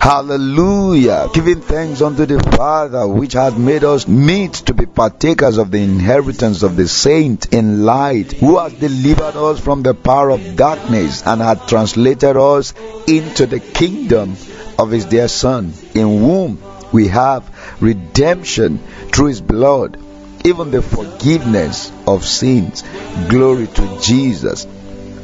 Hallelujah. Giving thanks unto the Father which hath made us meet to be partakers of the inheritance of the saint in light, who hath delivered us from the power of darkness and hath translated us into the kingdom of his dear Son, in whom we have redemption through his blood, even the forgiveness of sins. Glory to Jesus.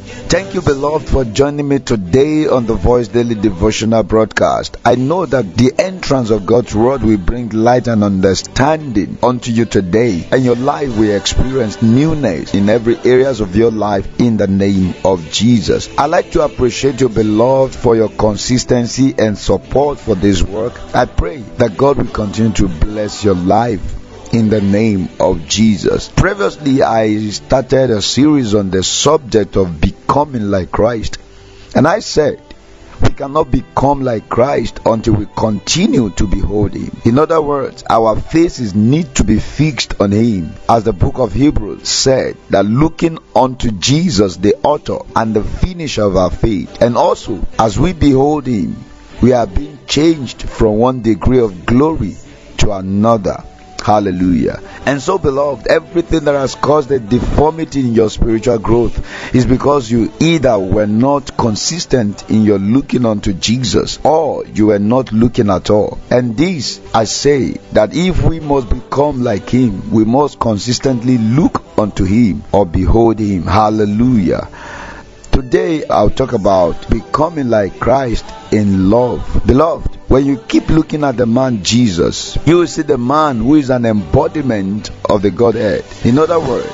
Thank you, beloved, for joining me today on the Voice Daily Devotional broadcast. I know that the entrance of God's Word will bring light and understanding unto you today, and your life will experience newness in every areas of your life in the name of Jesus. I like to appreciate you, beloved, for your consistency and support for this work. I pray that God will continue to bless your life in the name of Jesus. Previously, I started a series on the subject of becoming like Christ, and I said, we cannot become like Christ until we continue to behold Him. In other words, our faces need to be fixed on Him. As the book of Hebrews said, that looking unto Jesus, the author and the finisher of our faith, and also as we behold Him, we are being changed from one degree of glory to another. Hallelujah. And so, beloved, everything that has caused a deformity in your spiritual growth is because you either were not consistent in your looking unto Jesus or you were not looking at all. And this, I say, that if we must become like Him, we must consistently look unto Him or behold Him. Hallelujah. Today I'll talk about becoming like Christ in love. Beloved, when you keep looking at the man Jesus, you will see the man who is an embodiment of the Godhead. In other words,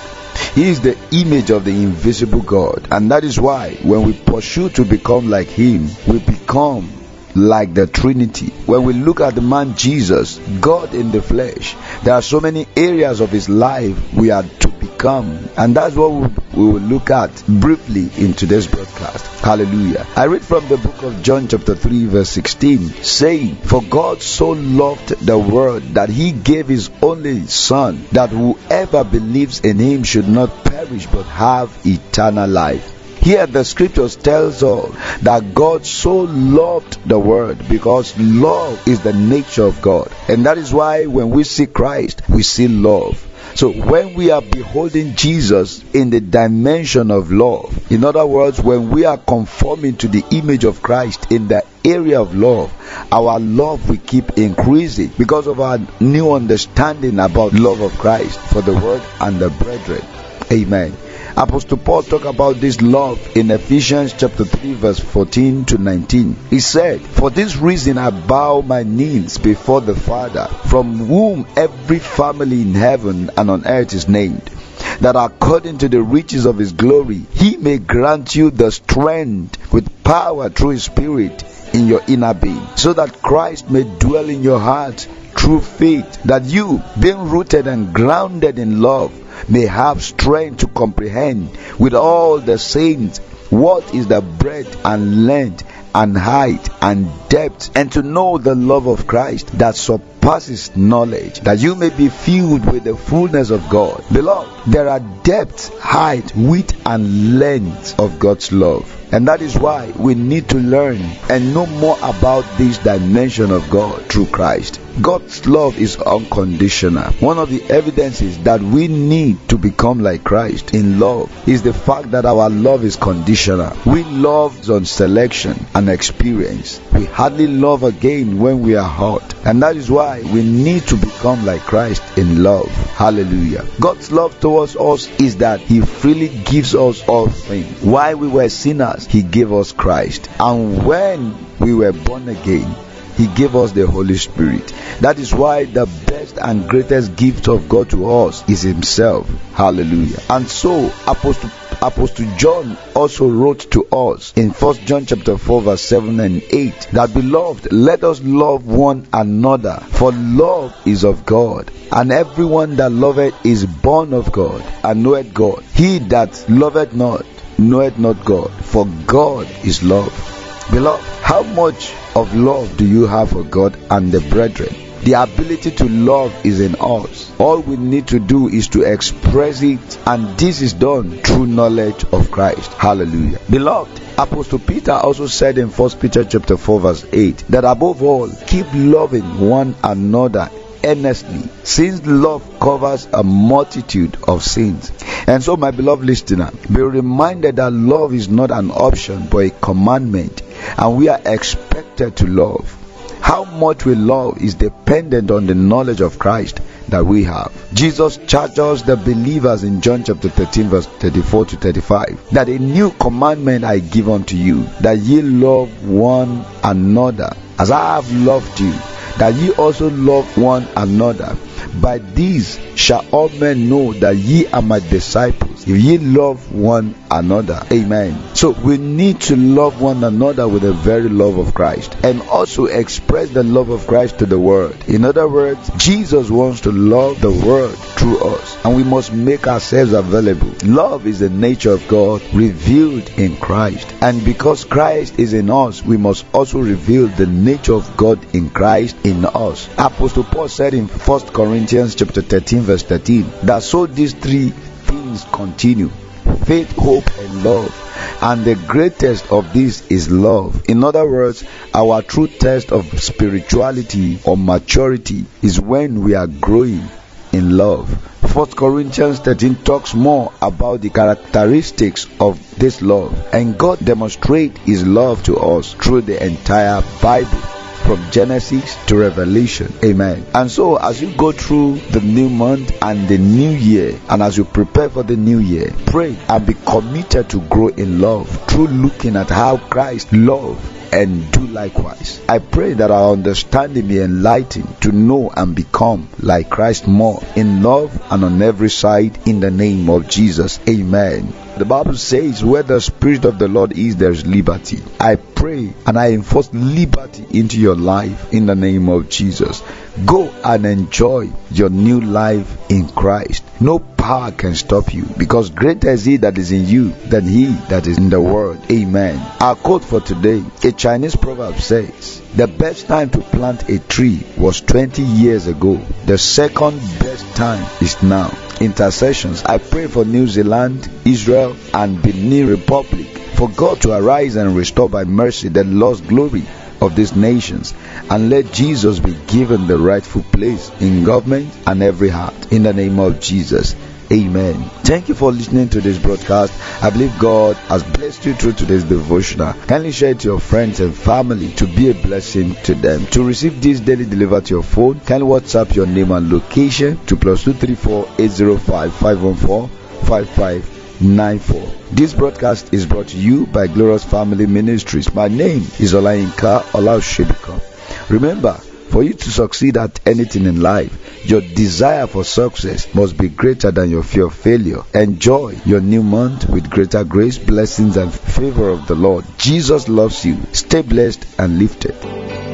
he is the image of the invisible God. And that is why when we pursue to become like him, we become like the Trinity. When we look at the man Jesus, God in the flesh, there are so many areas of his life we are to become. And that's what we will look at briefly in today's. Hallelujah. I read from the book of John, chapter 3, verse 16, saying, For God so loved the world that he gave his only Son, that whoever believes in him should not perish but have eternal life. Here the scriptures tells us that God so loved the world because love is the nature of God. And that is why when we see Christ, we see love. So when we are beholding Jesus in the dimension of love, in other words, when we are conforming to the image of Christ in the area of love, our love will keep increasing because of our new understanding about love of Christ for the world and the brethren. Amen. Apostle Paul talked about this love in Ephesians chapter 3 verse 14 to 19. He said, For this reason I bow my knees before the Father, from whom every family in heaven and on earth is named that according to the riches of his glory, he may grant you the strength with power through his spirit in your inner being, so that Christ may dwell in your heart through faith, that you, being rooted and grounded in love, may have strength to comprehend with all the saints what is the breadth and length and height and depth, and to know the love of Christ that surpasses knowledge, that you may be filled with the fullness of God. Beloved, there are depth, height, width, and length of God's love. And that is why we need to learn and know more about this dimension of God through Christ. God's love is unconditional. One of the evidences that we need to become like Christ in love is the fact that our love is conditional. We love on selection and experience. We hardly love again when we are hurt. And that is why we need to become like Christ in love. Hallelujah. God's love towards us is that He freely gives us all things. While we were sinners, He gave us Christ. And when we were born again, he gave us the Holy Spirit. That is why the best and greatest gift of God to us is Himself. Hallelujah. And so, Apostle Apostle John also wrote to us in 1 John chapter 4 verse 7 and 8 that beloved let us love one another for love is of God and everyone that loveth is born of God and knoweth God he that loveth not knoweth not God for God is love beloved how much of love do you have for God and the brethren? The ability to love is in us. All we need to do is to express it, and this is done through knowledge of Christ. Hallelujah. Beloved, Apostle Peter also said in 1 Peter chapter 4 verse 8 that above all keep loving one another earnestly, since love covers a multitude of sins. And so, my beloved listener, be reminded that love is not an option but a commandment, and we are expected to love. How much we love is dependent on the knowledge of Christ that we have. Jesus charges the believers in John chapter 13, verse 34 to 35 that a new commandment I give unto you, that ye love one another as I have loved you that ye also love one another. By these shall all men know that ye are my disciples, if ye love one another. Amen. So we need to love one another with the very love of Christ and also express the love of Christ to the world. In other words, Jesus wants to love the world through us and we must make ourselves available. Love is the nature of God revealed in Christ. And because Christ is in us, we must also reveal the nature of God in Christ in us. Apostle Paul said in 1 Corinthians chapter 13 verse 13 that so these three things continue faith, hope, and love. And the greatest of these is love. In other words, our true test of spirituality or maturity is when we are growing in love. 1 Corinthians 13 talks more about the characteristics of this love, and God demonstrates His love to us through the entire Bible from Genesis to Revelation. Amen. And so, as you go through the new month and the new year, and as you prepare for the new year, pray and be committed to grow in love through looking at how Christ loved and do likewise. I pray that our understanding be enlightened to know and become like Christ more in love and on every side in the name of Jesus. Amen. The Bible says, Where the Spirit of the Lord is, there is liberty. I pray and I enforce liberty into your life in the name of Jesus. Go and enjoy your new life in Christ. No power can stop you because greater is He that is in you than He that is in the world. Amen. Our quote for today a Chinese proverb says, The best time to plant a tree was 20 years ago. The second best time is now. Intercessions. I pray for New Zealand, Israel, and Benin Republic for God to arise and restore by mercy the lost glory of these nations and let Jesus be given the rightful place in government and every heart. In the name of Jesus. Amen. Thank you for listening to this broadcast. I believe God has blessed you through today's devotional. Kindly share it to your friends and family to be a blessing to them. To receive this daily delivered to your phone, kindly WhatsApp your name and location to plus two three four eight zero five five one four five five. 94. This broadcast is brought to you by Glorious Family Ministries. My name is Olayinka Olaushibika. Remember, for you to succeed at anything in life, your desire for success must be greater than your fear of failure. Enjoy your new month with greater grace, blessings, and favor of the Lord. Jesus loves you. Stay blessed and lifted.